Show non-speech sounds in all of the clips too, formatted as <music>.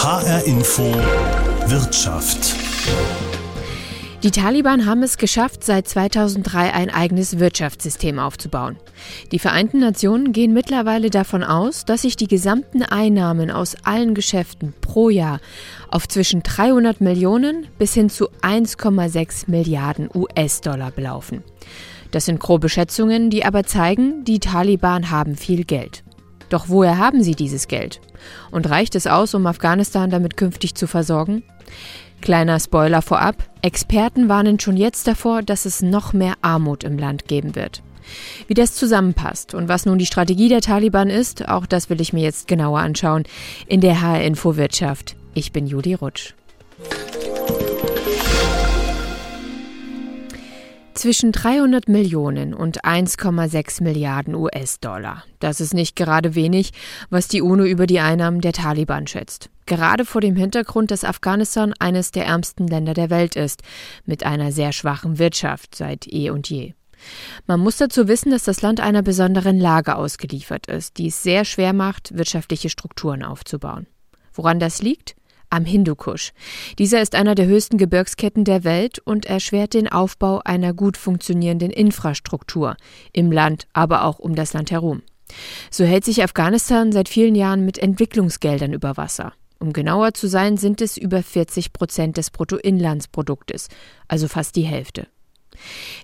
HR Info Wirtschaft. Die Taliban haben es geschafft, seit 2003 ein eigenes Wirtschaftssystem aufzubauen. Die Vereinten Nationen gehen mittlerweile davon aus, dass sich die gesamten Einnahmen aus allen Geschäften pro Jahr auf zwischen 300 Millionen bis hin zu 1,6 Milliarden US-Dollar belaufen. Das sind grobe Schätzungen, die aber zeigen, die Taliban haben viel Geld. Doch woher haben sie dieses Geld? Und reicht es aus, um Afghanistan damit künftig zu versorgen? Kleiner Spoiler vorab, Experten warnen schon jetzt davor, dass es noch mehr Armut im Land geben wird. Wie das zusammenpasst und was nun die Strategie der Taliban ist, auch das will ich mir jetzt genauer anschauen in der HR Info Wirtschaft. Ich bin Juli Rutsch. Zwischen 300 Millionen und 1,6 Milliarden US-Dollar. Das ist nicht gerade wenig, was die UNO über die Einnahmen der Taliban schätzt. Gerade vor dem Hintergrund, dass Afghanistan eines der ärmsten Länder der Welt ist, mit einer sehr schwachen Wirtschaft seit eh und je. Man muss dazu wissen, dass das Land einer besonderen Lage ausgeliefert ist, die es sehr schwer macht, wirtschaftliche Strukturen aufzubauen. Woran das liegt? Am Hindukusch. Dieser ist einer der höchsten Gebirgsketten der Welt und erschwert den Aufbau einer gut funktionierenden Infrastruktur im Land, aber auch um das Land herum. So hält sich Afghanistan seit vielen Jahren mit Entwicklungsgeldern über Wasser. Um genauer zu sein, sind es über 40 Prozent des Bruttoinlandsproduktes, also fast die Hälfte.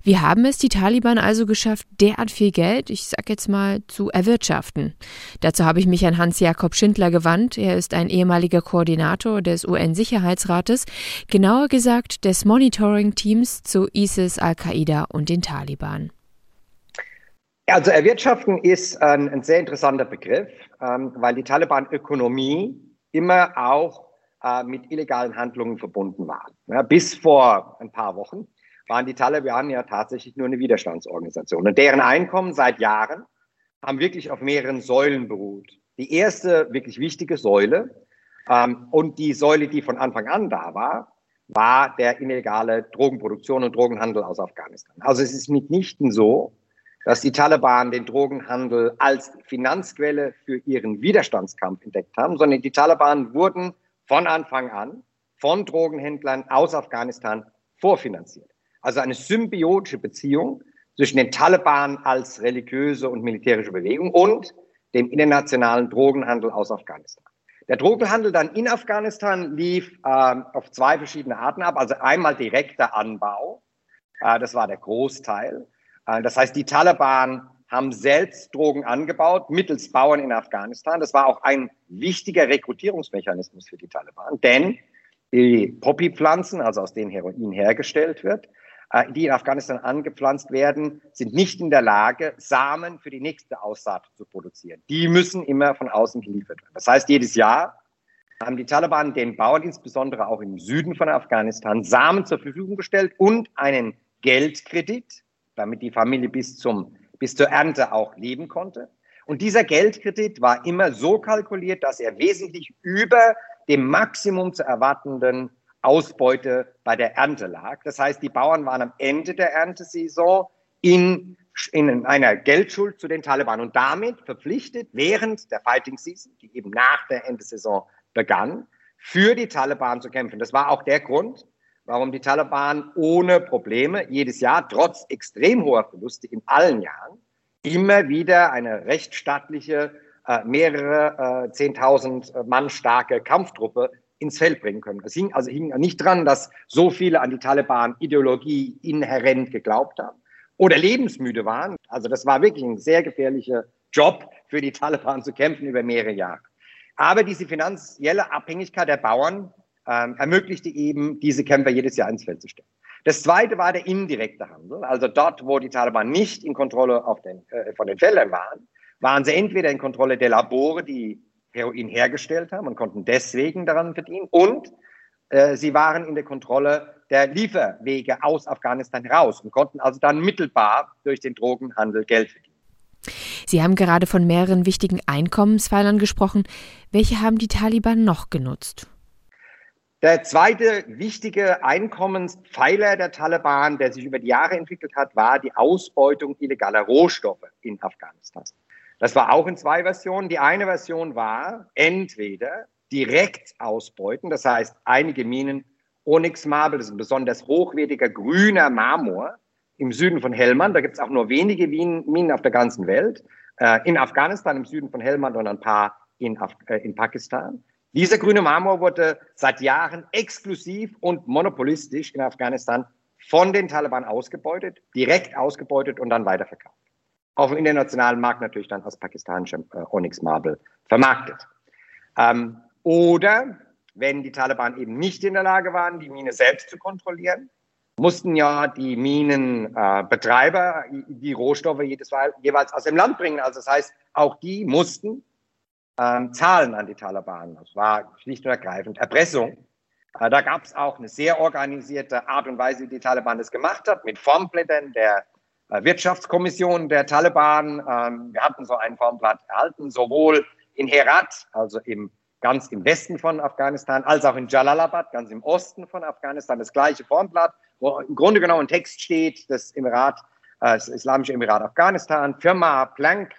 Wie haben es die Taliban also geschafft, derart viel Geld, ich sag jetzt mal, zu erwirtschaften? Dazu habe ich mich an Hans-Jakob Schindler gewandt. Er ist ein ehemaliger Koordinator des UN-Sicherheitsrates, genauer gesagt des Monitoring-Teams zu ISIS, Al-Qaida und den Taliban. Also erwirtschaften ist ein, ein sehr interessanter Begriff, ähm, weil die Taliban-Ökonomie immer auch äh, mit illegalen Handlungen verbunden war. Ja, bis vor ein paar Wochen waren die Taliban ja tatsächlich nur eine Widerstandsorganisation. Und deren Einkommen seit Jahren haben wirklich auf mehreren Säulen beruht. Die erste wirklich wichtige Säule ähm, und die Säule, die von Anfang an da war, war der illegale Drogenproduktion und Drogenhandel aus Afghanistan. Also es ist mitnichten so, dass die Taliban den Drogenhandel als Finanzquelle für ihren Widerstandskampf entdeckt haben, sondern die Taliban wurden von Anfang an von Drogenhändlern aus Afghanistan vorfinanziert. Also eine symbiotische Beziehung zwischen den Taliban als religiöse und militärische Bewegung und dem internationalen Drogenhandel aus Afghanistan. Der Drogenhandel dann in Afghanistan lief äh, auf zwei verschiedene Arten ab. Also einmal direkter Anbau, äh, das war der Großteil. Äh, das heißt, die Taliban haben selbst Drogen angebaut mittels Bauern in Afghanistan. Das war auch ein wichtiger Rekrutierungsmechanismus für die Taliban, denn die Poppypflanzen, also aus denen Heroin hergestellt wird, die in Afghanistan angepflanzt werden, sind nicht in der Lage, Samen für die nächste Aussaat zu produzieren. Die müssen immer von außen geliefert werden. Das heißt, jedes Jahr haben die Taliban den Bauern, insbesondere auch im Süden von Afghanistan, Samen zur Verfügung gestellt und einen Geldkredit, damit die Familie bis, zum, bis zur Ernte auch leben konnte. Und dieser Geldkredit war immer so kalkuliert, dass er wesentlich über dem Maximum zu erwartenden Ausbeute bei der Ernte lag. Das heißt, die Bauern waren am Ende der Erntesaison in, in einer Geldschuld zu den Taliban und damit verpflichtet, während der Fighting Season, die eben nach der Erntesaison begann, für die Taliban zu kämpfen. Das war auch der Grund, warum die Taliban ohne Probleme jedes Jahr, trotz extrem hoher Verluste in allen Jahren, immer wieder eine rechtsstaatliche, äh, mehrere äh, 10.000 Mann starke Kampftruppe ins Feld bringen können. Es hing also hing nicht dran, dass so viele an die Taliban-Ideologie inhärent geglaubt haben oder lebensmüde waren. Also das war wirklich ein sehr gefährlicher Job für die Taliban zu kämpfen über mehrere Jahre. Aber diese finanzielle Abhängigkeit der Bauern ähm, ermöglichte eben, diese Kämpfer jedes Jahr ins Feld zu stellen. Das zweite war der indirekte Handel. Also dort, wo die Taliban nicht in Kontrolle den, äh, von den Feldern waren, waren sie entweder in Kontrolle der Labore, die Heroin hergestellt haben und konnten deswegen daran verdienen. Und äh, sie waren in der Kontrolle der Lieferwege aus Afghanistan heraus und konnten also dann mittelbar durch den Drogenhandel Geld verdienen. Sie haben gerade von mehreren wichtigen Einkommenspfeilern gesprochen. Welche haben die Taliban noch genutzt? Der zweite wichtige Einkommenspfeiler der Taliban, der sich über die Jahre entwickelt hat, war die Ausbeutung illegaler Rohstoffe in Afghanistan. Das war auch in zwei Versionen. Die eine Version war entweder direkt ausbeuten. Das heißt, einige Minen Onyx Marble, das ist ein besonders hochwertiger grüner Marmor im Süden von Helmand. Da gibt es auch nur wenige Minen auf der ganzen Welt. Äh, in Afghanistan im Süden von Helmand und ein paar in, Af äh, in Pakistan. Dieser grüne Marmor wurde seit Jahren exklusiv und monopolistisch in Afghanistan von den Taliban ausgebeutet, direkt ausgebeutet und dann weiterverkauft. Auf dem internationalen Markt natürlich dann als pakistanischer äh, Onyx Marble vermarktet. Ähm, oder wenn die Taliban eben nicht in der Lage waren, die Mine selbst zu kontrollieren, mussten ja die Minenbetreiber äh, die Rohstoffe jedes, jeweils aus dem Land bringen. Also das heißt, auch die mussten ähm, zahlen an die Taliban. Das war schlicht und ergreifend Erpressung. Äh, da gab es auch eine sehr organisierte Art und Weise, wie die Taliban das gemacht hat, mit Formblättern der Wirtschaftskommission der Taliban. Ähm, wir hatten so ein Formblatt erhalten, sowohl in Herat, also im, ganz im Westen von Afghanistan, als auch in Jalalabad, ganz im Osten von Afghanistan, das gleiche Formblatt, wo im Grunde genommen ein Text steht, das Emirat, äh, das Islamische Emirat Afghanistan, Firma Plank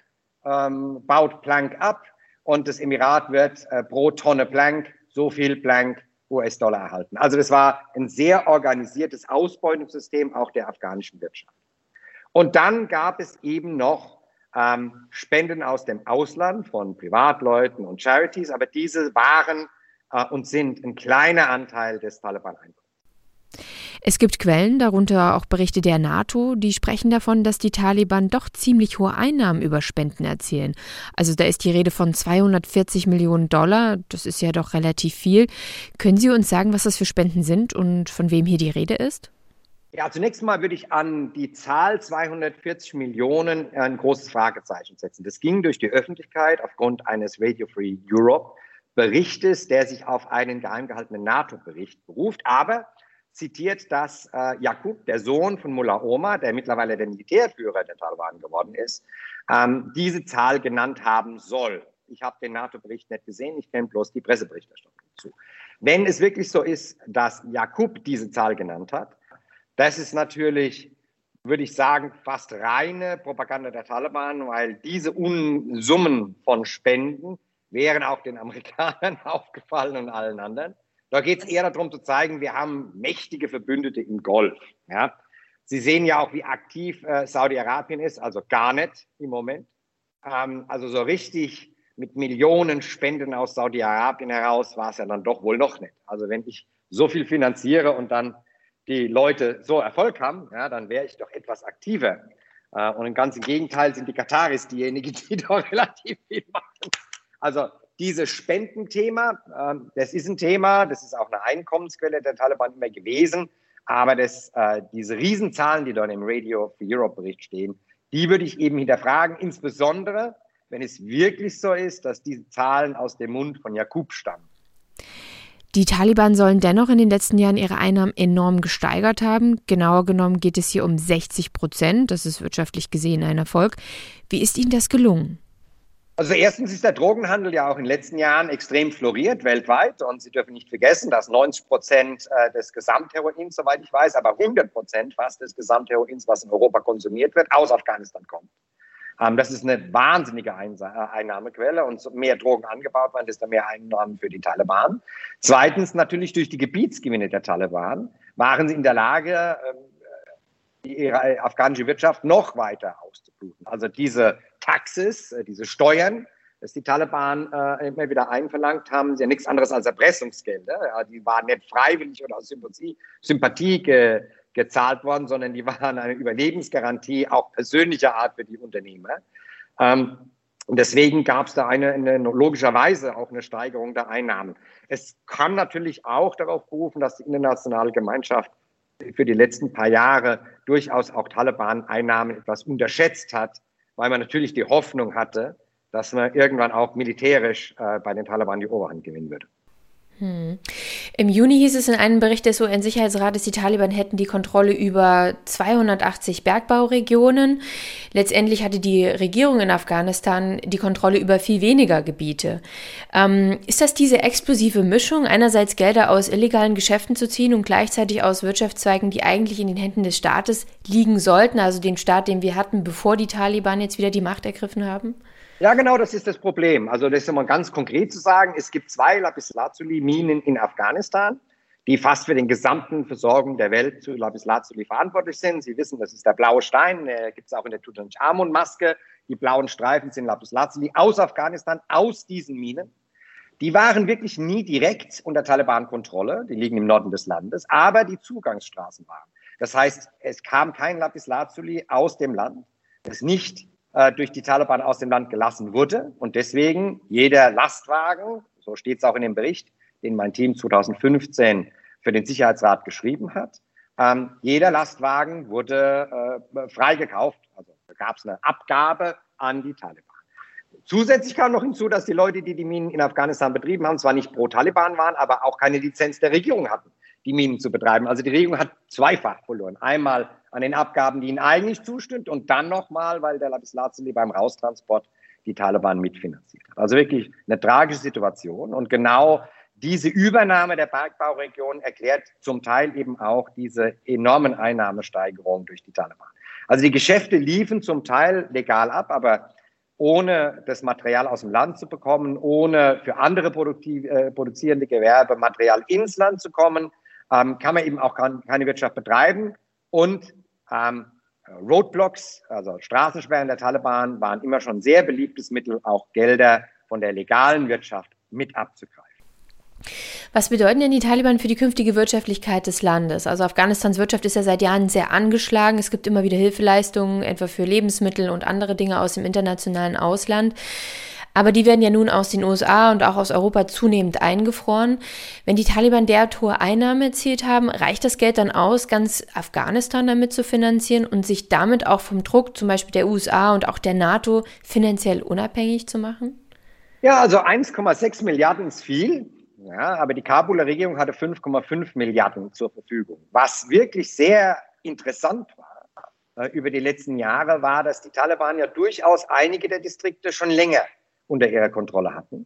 ähm, baut Plank ab und das Emirat wird äh, pro Tonne Plank so viel Plank US-Dollar erhalten. Also das war ein sehr organisiertes Ausbeutungssystem auch der afghanischen Wirtschaft. Und dann gab es eben noch ähm, Spenden aus dem Ausland von Privatleuten und Charities, aber diese waren äh, und sind ein kleiner Anteil des Taliban-Einkommens. Es gibt Quellen, darunter auch Berichte der NATO, die sprechen davon, dass die Taliban doch ziemlich hohe Einnahmen über Spenden erzielen. Also da ist die Rede von 240 Millionen Dollar, das ist ja doch relativ viel. Können Sie uns sagen, was das für Spenden sind und von wem hier die Rede ist? Ja, zunächst mal würde ich an die Zahl 240 Millionen ein großes Fragezeichen setzen. Das ging durch die Öffentlichkeit aufgrund eines Radio Free Europe Berichtes, der sich auf einen geheim gehaltenen NATO-Bericht beruft. Aber zitiert, dass äh, Jakub, der Sohn von Mullah Omar, der mittlerweile der Militärführer der Taliban geworden ist, ähm, diese Zahl genannt haben soll. Ich habe den NATO-Bericht nicht gesehen, ich kenne bloß die Presseberichterstattung dazu. Wenn es wirklich so ist, dass Jakub diese Zahl genannt hat, das ist natürlich, würde ich sagen, fast reine Propaganda der Taliban, weil diese Unsummen von Spenden wären auch den Amerikanern <laughs> aufgefallen und allen anderen. Da geht es eher darum zu zeigen, wir haben mächtige Verbündete im Golf. Ja. Sie sehen ja auch, wie aktiv äh, Saudi-Arabien ist, also gar nicht im Moment. Ähm, also so richtig mit Millionen Spenden aus Saudi-Arabien heraus war es ja dann doch wohl noch nicht. Also wenn ich so viel finanziere und dann die Leute so Erfolg haben, ja, dann wäre ich doch etwas aktiver. Äh, und im ganzen Gegenteil sind die Kataris diejenigen, <laughs> die doch relativ viel machen. Also dieses Spendenthema, äh, das ist ein Thema, das ist auch eine Einkommensquelle der Taliban immer gewesen. Aber das, äh, diese Riesenzahlen, die dort im Radio for Europe Bericht stehen, die würde ich eben hinterfragen, insbesondere wenn es wirklich so ist, dass diese Zahlen aus dem Mund von Jakub stammen. Die Taliban sollen dennoch in den letzten Jahren ihre Einnahmen enorm gesteigert haben. Genauer genommen geht es hier um 60 Prozent. Das ist wirtschaftlich gesehen ein Erfolg. Wie ist Ihnen das gelungen? Also erstens ist der Drogenhandel ja auch in den letzten Jahren extrem floriert weltweit und Sie dürfen nicht vergessen, dass 90 Prozent äh, des Gesamtheroins, soweit ich weiß, aber 100 Prozent fast des Gesamtheroins, was in Europa konsumiert wird, aus Afghanistan kommt. Ähm, das ist eine wahnsinnige äh, Einnahmequelle und mehr Drogen angebaut werden, desto mehr Einnahmen für die Taliban. Zweitens natürlich durch die Gebietsgewinne der Taliban waren sie in der Lage, ähm, ihre afghanische Wirtschaft noch weiter auszubluten. Also diese Taxes, äh, diese Steuern, dass die Taliban äh, immer wieder einverlangt haben, sind ja nichts anderes als Erpressungsgelder. Die waren nicht freiwillig oder aus Sympathie, Sympathie ge, gezahlt worden, sondern die waren eine Überlebensgarantie auch persönlicher Art für die Unternehmer. Ähm, und deswegen gab es da eine, eine, logischerweise auch eine Steigerung der Einnahmen. Es kann natürlich auch darauf berufen, dass die internationale Gemeinschaft für die letzten paar Jahre durchaus auch Taliban-Einnahmen etwas unterschätzt hat weil man natürlich die Hoffnung hatte, dass man irgendwann auch militärisch äh, bei den Taliban die Oberhand gewinnen würde. Hm. Im Juni hieß es in einem Bericht des UN-Sicherheitsrates, die Taliban hätten die Kontrolle über 280 Bergbauregionen. Letztendlich hatte die Regierung in Afghanistan die Kontrolle über viel weniger Gebiete. Ähm, ist das diese explosive Mischung, einerseits Gelder aus illegalen Geschäften zu ziehen und gleichzeitig aus Wirtschaftszweigen, die eigentlich in den Händen des Staates liegen sollten, also den Staat, den wir hatten, bevor die Taliban jetzt wieder die Macht ergriffen haben? Ja, genau, das ist das Problem. Also das ist immer ganz konkret zu sagen, es gibt zwei Lapislazuli-Minen in Afghanistan, die fast für den gesamten Versorgung der Welt zu Lapislazuli verantwortlich sind. Sie wissen, das ist der blaue Stein, der gibt es auch in der Tutanchamun-Maske. Die blauen Streifen sind Lapislazuli aus Afghanistan, aus diesen Minen. Die waren wirklich nie direkt unter Taliban-Kontrolle, die liegen im Norden des Landes, aber die Zugangsstraßen waren. Das heißt, es kam kein Lapislazuli aus dem Land, das nicht äh, durch die Taliban aus dem Land gelassen wurde. Und deswegen jeder Lastwagen, so steht es auch in dem Bericht, den mein Team 2015 für den Sicherheitsrat geschrieben hat, ähm, jeder Lastwagen wurde äh, freigekauft. Also gab es eine Abgabe an die Taliban. Zusätzlich kam noch hinzu, dass die Leute, die die Minen in Afghanistan betrieben haben, zwar nicht pro Taliban waren, aber auch keine Lizenz der Regierung hatten, die Minen zu betreiben. Also die Regierung hat zweifach verloren. Einmal an den Abgaben, die ihnen eigentlich zustimmt und dann nochmal, weil der Lapislazuli beim Raustransport die Taliban mitfinanziert hat. Also wirklich eine tragische Situation und genau diese Übernahme der Bergbauregion erklärt zum Teil eben auch diese enormen Einnahmesteigerungen durch die Taliban. Also die Geschäfte liefen zum Teil legal ab, aber ohne das Material aus dem Land zu bekommen, ohne für andere äh, produzierende Gewerbe Material ins Land zu kommen, ähm, kann man eben auch keine Wirtschaft betreiben. Und ähm, Roadblocks, also Straßensperren der Taliban, waren immer schon sehr beliebtes Mittel, auch Gelder von der legalen Wirtschaft mit abzugreifen. Was bedeuten denn die Taliban für die künftige Wirtschaftlichkeit des Landes? Also Afghanistans Wirtschaft ist ja seit Jahren sehr angeschlagen. Es gibt immer wieder Hilfeleistungen, etwa für Lebensmittel und andere Dinge aus dem internationalen Ausland. Aber die werden ja nun aus den USA und auch aus Europa zunehmend eingefroren. Wenn die Taliban derart hohe Einnahmen erzielt haben, reicht das Geld dann aus, ganz Afghanistan damit zu finanzieren und sich damit auch vom Druck zum Beispiel der USA und auch der NATO finanziell unabhängig zu machen? Ja, also 1,6 Milliarden ist viel. Ja, aber die Kabuler Regierung hatte 5,5 Milliarden zur Verfügung. Was wirklich sehr interessant war äh, über die letzten Jahre, war, dass die Taliban ja durchaus einige der Distrikte schon länger unter ihrer Kontrolle hatten.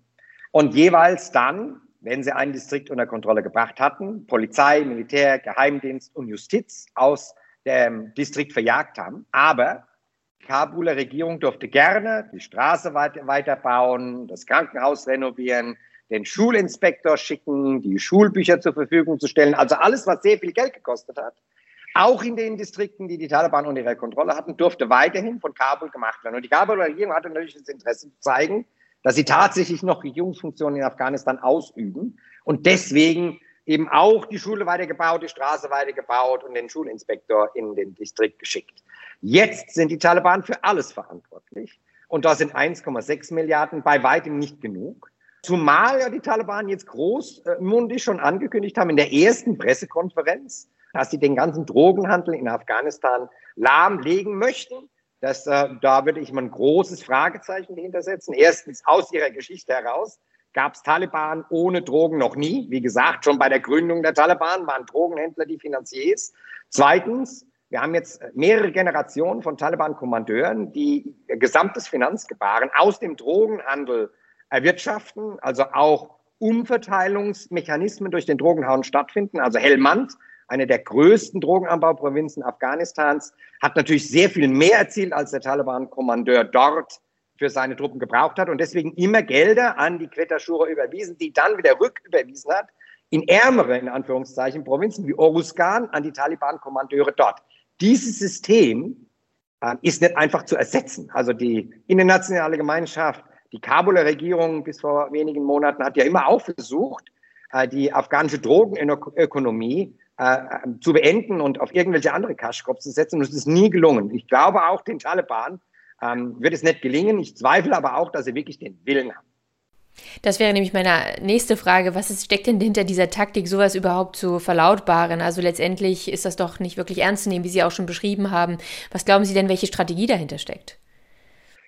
Und jeweils dann, wenn sie einen Distrikt unter Kontrolle gebracht hatten, Polizei, Militär, Geheimdienst und Justiz aus dem Distrikt verjagt haben. Aber die Kabuler Regierung durfte gerne die Straße weiterbauen, das Krankenhaus renovieren, den Schulinspektor schicken, die Schulbücher zur Verfügung zu stellen. Also alles, was sehr viel Geld gekostet hat. Auch in den Distrikten, die die Taliban unter ihrer Kontrolle hatten, durfte weiterhin von Kabul gemacht werden. Und die Kabuler Regierung hatte natürlich das Interesse zu zeigen, dass sie tatsächlich noch Regierungsfunktionen in Afghanistan ausüben und deswegen eben auch die Schule weitergebaut, die Straße weitergebaut und den Schulinspektor in den Distrikt geschickt. Jetzt sind die Taliban für alles verantwortlich und da sind 1,6 Milliarden bei weitem nicht genug. Zumal ja die Taliban jetzt großmundig schon angekündigt haben in der ersten Pressekonferenz, dass sie den ganzen Drogenhandel in Afghanistan lahmlegen möchten. Das, äh, da würde ich mal ein großes Fragezeichen dahinter setzen. Erstens, aus ihrer Geschichte heraus gab es Taliban ohne Drogen noch nie. Wie gesagt, schon bei der Gründung der Taliban waren Drogenhändler die Finanziers. Zweitens, wir haben jetzt mehrere Generationen von Taliban-Kommandeuren, die gesamtes Finanzgebaren aus dem Drogenhandel erwirtschaften, also auch Umverteilungsmechanismen durch den Drogenhauen stattfinden. Also Helmand eine der größten Drogenanbauprovinzen Afghanistans, hat natürlich sehr viel mehr erzielt, als der Taliban-Kommandeur dort für seine Truppen gebraucht hat und deswegen immer Gelder an die Quetta-Shura überwiesen, die dann wieder rücküberwiesen hat in ärmere, in Anführungszeichen, Provinzen wie Oruzgan an die Taliban-Kommandeure dort. Dieses System äh, ist nicht einfach zu ersetzen. Also die internationale Gemeinschaft, die Kabuler Regierung bis vor wenigen Monaten hat ja immer auch versucht, äh, die afghanische Drogenökonomie äh, zu beenden und auf irgendwelche andere Kaschkopf zu setzen. Und es ist nie gelungen. Ich glaube auch den Taliban ähm, wird es nicht gelingen. Ich zweifle aber auch, dass sie wirklich den Willen haben. Das wäre nämlich meine nächste Frage. Was ist, steckt denn hinter dieser Taktik, sowas überhaupt zu verlautbaren? Also letztendlich ist das doch nicht wirklich ernst zu nehmen, wie Sie auch schon beschrieben haben. Was glauben Sie denn, welche Strategie dahinter steckt?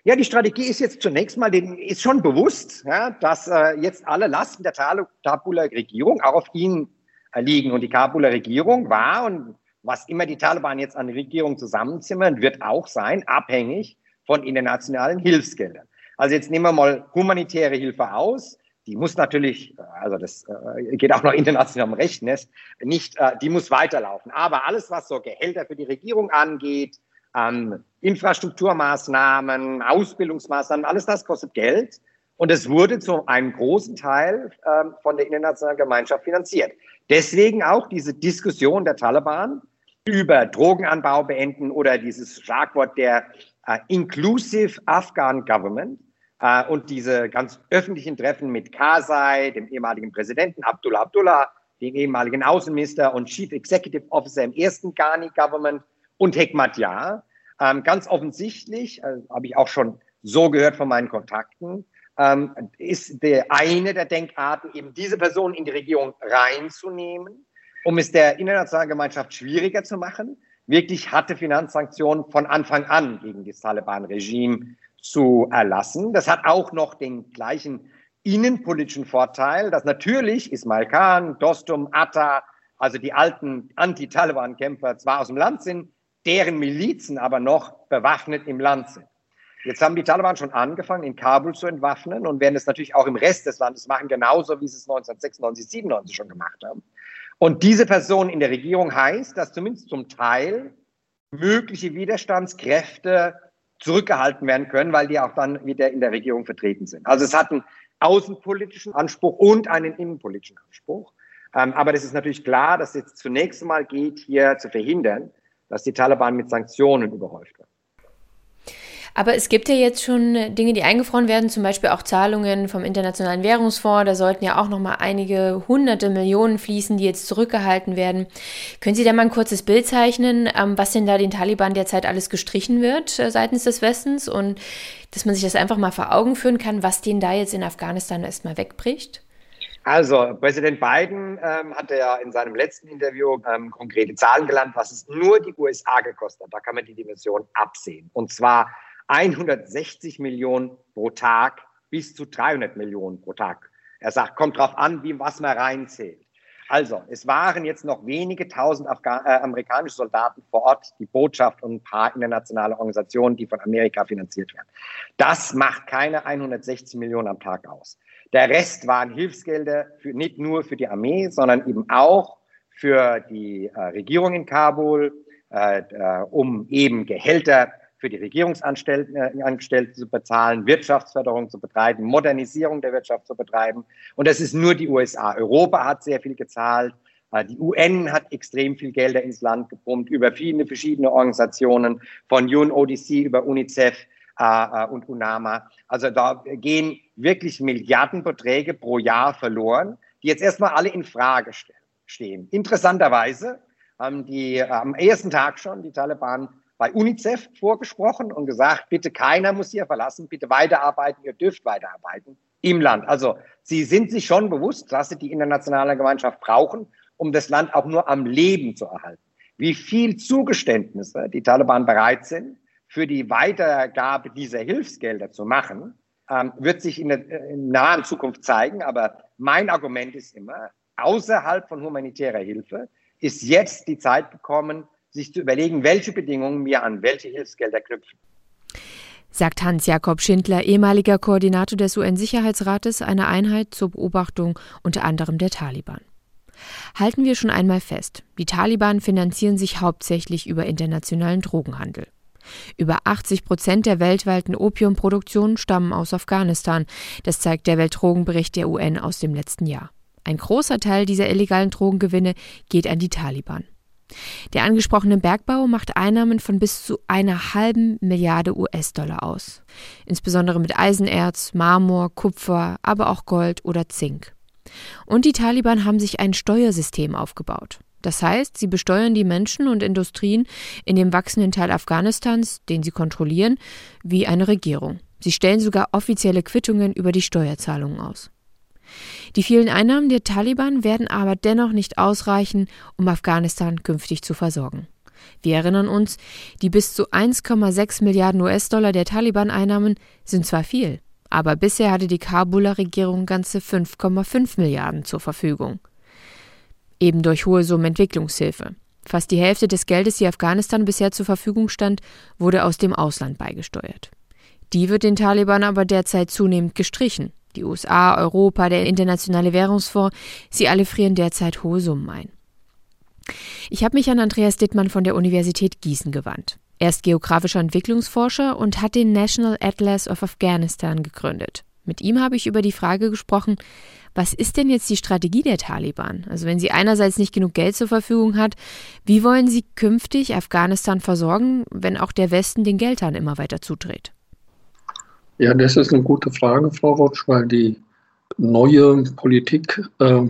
Ja, die Strategie ist jetzt zunächst mal, denen ist schon bewusst, ja, dass äh, jetzt alle Lasten der Tabuler Regierung auch auf ihnen liegen. Und die Kabuler Regierung war und was immer die Taliban jetzt an Regierung zusammenzimmern, wird auch sein, abhängig von internationalen Hilfsgeldern. Also jetzt nehmen wir mal humanitäre Hilfe aus. Die muss natürlich, also das äh, geht auch noch international um Recht, nicht, äh, die muss weiterlaufen. Aber alles, was so Gehälter für die Regierung angeht, ähm, Infrastrukturmaßnahmen, Ausbildungsmaßnahmen, alles das kostet Geld. Und es wurde zu einem großen Teil ähm, von der internationalen Gemeinschaft finanziert. Deswegen auch diese Diskussion der Taliban über Drogenanbau beenden oder dieses Schlagwort der äh, Inclusive Afghan Government äh, und diese ganz öffentlichen Treffen mit Karzai, dem ehemaligen Präsidenten Abdullah Abdullah, dem ehemaligen Außenminister und Chief Executive Officer im ersten Ghani Government und Hekmatyar. Ähm, ganz offensichtlich, äh, habe ich auch schon so gehört von meinen Kontakten, ähm, ist der eine der Denkarten, eben diese Person in die Regierung reinzunehmen, um es der internationalen Gemeinschaft schwieriger zu machen, wirklich harte Finanzsanktionen von Anfang an gegen das Taliban-Regime zu erlassen. Das hat auch noch den gleichen innenpolitischen Vorteil, dass natürlich Ismail Khan, Dostum, Atta, also die alten Anti-Taliban-Kämpfer zwar aus dem Land sind, deren Milizen aber noch bewaffnet im Land sind. Jetzt haben die Taliban schon angefangen, in Kabul zu entwaffnen und werden es natürlich auch im Rest des Landes machen, genauso wie sie es 1996, 97 schon gemacht haben. Und diese Person in der Regierung heißt, dass zumindest zum Teil mögliche Widerstandskräfte zurückgehalten werden können, weil die auch dann wieder in der Regierung vertreten sind. Also es hat einen außenpolitischen Anspruch und einen innenpolitischen Anspruch. Ähm, aber das ist natürlich klar, dass es jetzt zunächst einmal geht, hier zu verhindern, dass die Taliban mit Sanktionen überhäuft werden. Aber es gibt ja jetzt schon Dinge, die eingefroren werden, zum Beispiel auch Zahlungen vom Internationalen Währungsfonds. Da sollten ja auch noch mal einige hunderte Millionen fließen, die jetzt zurückgehalten werden. Können Sie da mal ein kurzes Bild zeichnen, ähm, was denn da den Taliban derzeit alles gestrichen wird äh, seitens des Westens und dass man sich das einfach mal vor Augen führen kann, was denen da jetzt in Afghanistan erstmal wegbricht? Also, Präsident Biden ähm, hatte ja in seinem letzten Interview ähm, konkrete Zahlen gelernt, was es nur die USA gekostet hat. Da kann man die Dimension absehen. Und zwar 160 Millionen pro Tag bis zu 300 Millionen pro Tag. Er sagt, kommt drauf an, wie was man reinzählt. Also, es waren jetzt noch wenige tausend Afga äh, amerikanische Soldaten vor Ort, die Botschaft und ein paar internationale Organisationen, die von Amerika finanziert werden. Das macht keine 160 Millionen am Tag aus. Der Rest waren Hilfsgelder für, nicht nur für die Armee, sondern eben auch für die äh, Regierung in Kabul, äh, äh um eben Gehälter für die Regierungsangestellten äh, zu bezahlen, Wirtschaftsförderung zu betreiben, Modernisierung der Wirtschaft zu betreiben. Und das ist nur die USA. Europa hat sehr viel gezahlt. Äh, die UN hat extrem viel Gelder ins Land gepumpt über viele verschiedene Organisationen, von UNODC über UNICEF äh, und UNAMA. Also da gehen wirklich Milliardenbeträge pro Jahr verloren, die jetzt erstmal alle in Frage stehen. Interessanterweise haben die am ersten Tag schon die Taliban bei UNICEF vorgesprochen und gesagt, bitte keiner muss hier verlassen, bitte weiterarbeiten, ihr dürft weiterarbeiten im Land. Also sie sind sich schon bewusst, dass sie die internationale Gemeinschaft brauchen, um das Land auch nur am Leben zu erhalten. Wie viel Zugeständnisse die Taliban bereit sind, für die Weitergabe dieser Hilfsgelder zu machen, ähm, wird sich in der in nahen Zukunft zeigen. Aber mein Argument ist immer, außerhalb von humanitärer Hilfe ist jetzt die Zeit gekommen, sich zu überlegen, welche Bedingungen wir an welche Hilfsgelder knüpfen. Sagt Hans-Jakob Schindler, ehemaliger Koordinator des UN-Sicherheitsrates, einer Einheit zur Beobachtung unter anderem der Taliban. Halten wir schon einmal fest, die Taliban finanzieren sich hauptsächlich über internationalen Drogenhandel. Über 80 Prozent der weltweiten Opiumproduktion stammen aus Afghanistan. Das zeigt der Weltdrogenbericht der UN aus dem letzten Jahr. Ein großer Teil dieser illegalen Drogengewinne geht an die Taliban. Der angesprochene Bergbau macht Einnahmen von bis zu einer halben Milliarde US-Dollar aus, insbesondere mit Eisenerz, Marmor, Kupfer, aber auch Gold oder Zink. Und die Taliban haben sich ein Steuersystem aufgebaut. Das heißt, sie besteuern die Menschen und Industrien in dem wachsenden Teil Afghanistans, den sie kontrollieren, wie eine Regierung. Sie stellen sogar offizielle Quittungen über die Steuerzahlungen aus. Die vielen Einnahmen der Taliban werden aber dennoch nicht ausreichen, um Afghanistan künftig zu versorgen. Wir erinnern uns, die bis zu 1,6 Milliarden US-Dollar der Taliban-Einnahmen sind zwar viel, aber bisher hatte die Kabuler Regierung ganze 5,5 Milliarden zur Verfügung. Eben durch hohe Summen Entwicklungshilfe. Fast die Hälfte des Geldes, die Afghanistan bisher zur Verfügung stand, wurde aus dem Ausland beigesteuert. Die wird den Taliban aber derzeit zunehmend gestrichen. Die USA, Europa, der Internationale Währungsfonds, sie alle frieren derzeit hohe Summen ein. Ich habe mich an Andreas Dittmann von der Universität Gießen gewandt. Er ist geografischer Entwicklungsforscher und hat den National Atlas of Afghanistan gegründet. Mit ihm habe ich über die Frage gesprochen, was ist denn jetzt die Strategie der Taliban? Also wenn sie einerseits nicht genug Geld zur Verfügung hat, wie wollen sie künftig Afghanistan versorgen, wenn auch der Westen den Geldhahn immer weiter zudreht? Ja, das ist eine gute Frage, Frau Rotsch, weil die neue Politik äh,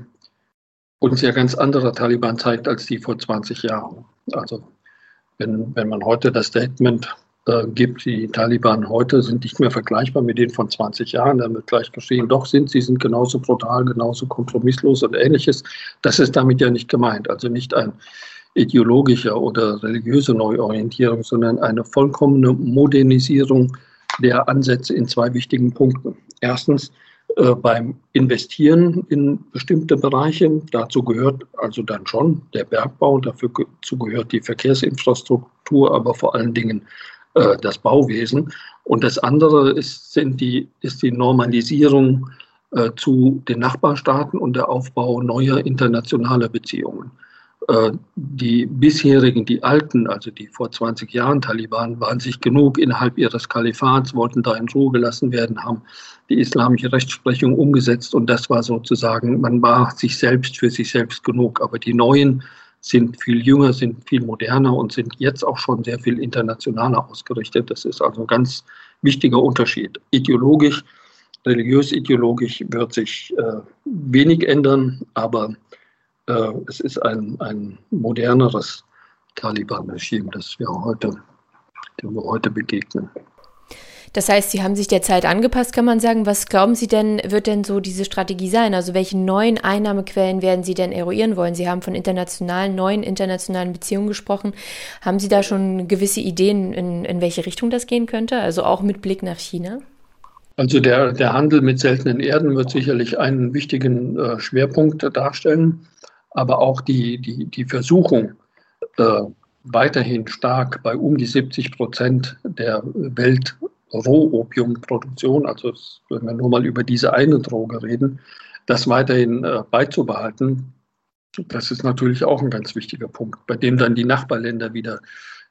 uns ja ganz andere Taliban zeigt als die vor 20 Jahren. Also wenn, wenn man heute das Statement äh, gibt, die Taliban heute sind nicht mehr vergleichbar mit denen von 20 Jahren, dann wird gleich geschrien, doch sind sie, sind genauso brutal, genauso kompromisslos und ähnliches. Das ist damit ja nicht gemeint. Also nicht ein ideologischer oder religiöse Neuorientierung, sondern eine vollkommene Modernisierung der Ansätze in zwei wichtigen Punkten. Erstens, äh, beim Investieren in bestimmte Bereiche. Dazu gehört also dann schon der Bergbau, dazu gehört die Verkehrsinfrastruktur, aber vor allen Dingen äh, das Bauwesen. Und das andere ist, sind die, ist die Normalisierung äh, zu den Nachbarstaaten und der Aufbau neuer internationaler Beziehungen. Äh, die bisherigen, die alten, also die vor 20 Jahren Taliban, waren sich genug innerhalb ihres Kalifats, wollten da in Ruhe gelassen werden, haben die islamische Rechtsprechung umgesetzt und das war sozusagen, man war sich selbst für sich selbst genug. Aber die neuen sind viel jünger, sind viel moderner und sind jetzt auch schon sehr viel internationaler ausgerichtet. Das ist also ein ganz wichtiger Unterschied. Ideologisch, religiös-ideologisch wird sich äh, wenig ändern, aber äh, es ist ein, ein moderneres Taliban-Regime, das wir heute, dem wir heute begegnen. Das heißt, Sie haben sich der Zeit angepasst, kann man sagen. Was glauben Sie denn, wird denn so diese Strategie sein? Also welche neuen Einnahmequellen werden Sie denn eruieren wollen? Sie haben von internationalen, neuen internationalen Beziehungen gesprochen. Haben Sie da schon gewisse Ideen, in, in welche Richtung das gehen könnte? Also auch mit Blick nach China? Also der, der Handel mit seltenen Erden wird sicherlich einen wichtigen äh, Schwerpunkt darstellen aber auch die, die, die Versuchung, äh, weiterhin stark bei um die 70 Prozent der Weltrohopiumproduktion, also wenn wir nur mal über diese eine Droge reden, das weiterhin äh, beizubehalten, das ist natürlich auch ein ganz wichtiger Punkt, bei dem dann die Nachbarländer wieder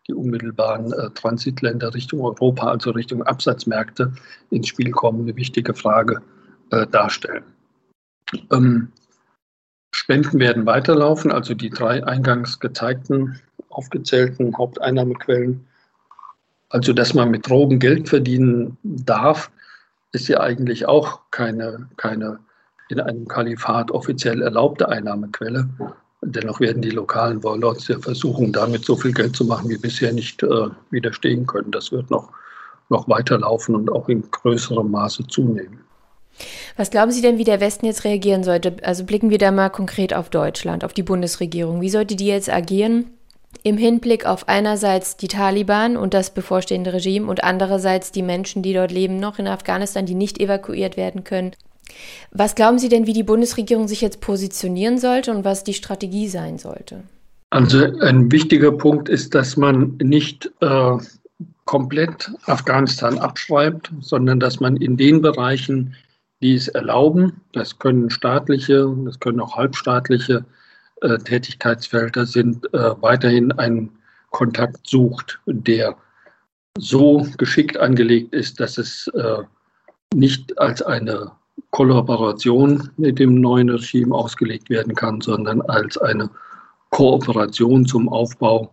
die unmittelbaren äh, Transitländer Richtung Europa, also Richtung Absatzmärkte ins Spiel kommen, eine wichtige Frage äh, darstellen. Ähm, Spenden werden weiterlaufen, also die drei eingangs gezeigten, aufgezählten Haupteinnahmequellen. Also, dass man mit Drogen Geld verdienen darf, ist ja eigentlich auch keine, keine in einem Kalifat offiziell erlaubte Einnahmequelle. Dennoch werden die lokalen Warlords der Versuchung, damit so viel Geld zu machen wie bisher, nicht äh, widerstehen können. Das wird noch, noch weiterlaufen und auch in größerem Maße zunehmen. Was glauben Sie denn, wie der Westen jetzt reagieren sollte? Also blicken wir da mal konkret auf Deutschland, auf die Bundesregierung. Wie sollte die jetzt agieren? Im Hinblick auf einerseits die Taliban und das bevorstehende Regime und andererseits die Menschen, die dort leben, noch in Afghanistan, die nicht evakuiert werden können. Was glauben Sie denn, wie die Bundesregierung sich jetzt positionieren sollte und was die Strategie sein sollte? Also ein wichtiger Punkt ist, dass man nicht äh, komplett Afghanistan abschreibt, sondern dass man in den Bereichen, die es erlauben. Das können staatliche, das können auch halbstaatliche äh, Tätigkeitsfelder sind, äh, weiterhin einen Kontakt sucht, der so geschickt angelegt ist, dass es äh, nicht als eine Kollaboration mit dem neuen Regime ausgelegt werden kann, sondern als eine Kooperation zum Aufbau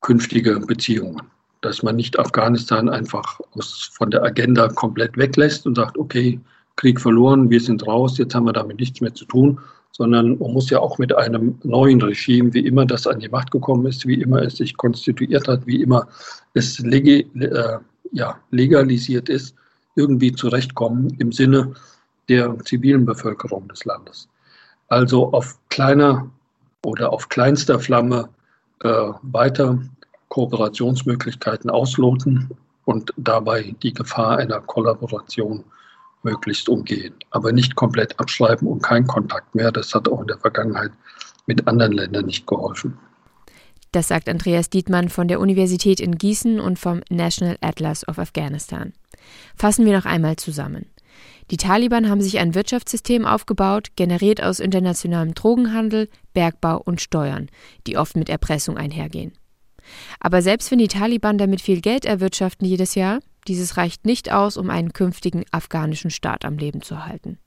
künftiger Beziehungen. Dass man nicht Afghanistan einfach aus, von der Agenda komplett weglässt und sagt, okay, Krieg verloren, wir sind raus, jetzt haben wir damit nichts mehr zu tun, sondern man muss ja auch mit einem neuen Regime, wie immer das an die Macht gekommen ist, wie immer es sich konstituiert hat, wie immer es lege, äh, ja, legalisiert ist, irgendwie zurechtkommen im Sinne der zivilen Bevölkerung des Landes. Also auf kleiner oder auf kleinster Flamme äh, weiter Kooperationsmöglichkeiten ausloten und dabei die Gefahr einer Kollaboration möglichst umgehen, aber nicht komplett abschreiben und kein Kontakt mehr. Das hat auch in der Vergangenheit mit anderen Ländern nicht geholfen. Das sagt Andreas Dietmann von der Universität in Gießen und vom National Atlas of Afghanistan. Fassen wir noch einmal zusammen. Die Taliban haben sich ein Wirtschaftssystem aufgebaut, generiert aus internationalem Drogenhandel, Bergbau und Steuern, die oft mit Erpressung einhergehen. Aber selbst wenn die Taliban damit viel Geld erwirtschaften jedes Jahr, dieses reicht nicht aus, um einen künftigen afghanischen Staat am Leben zu halten.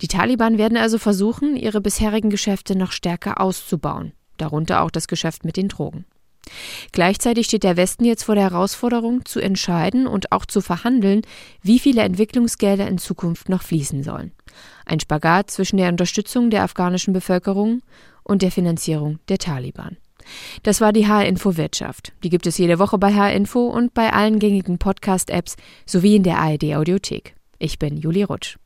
Die Taliban werden also versuchen, ihre bisherigen Geschäfte noch stärker auszubauen, darunter auch das Geschäft mit den Drogen. Gleichzeitig steht der Westen jetzt vor der Herausforderung, zu entscheiden und auch zu verhandeln, wie viele Entwicklungsgelder in Zukunft noch fließen sollen. Ein Spagat zwischen der Unterstützung der afghanischen Bevölkerung und der Finanzierung der Taliban. Das war die HR-Info Wirtschaft. Die gibt es jede Woche bei HR-Info und bei allen gängigen Podcast-Apps sowie in der ARD-Audiothek. Ich bin Juli Rutsch.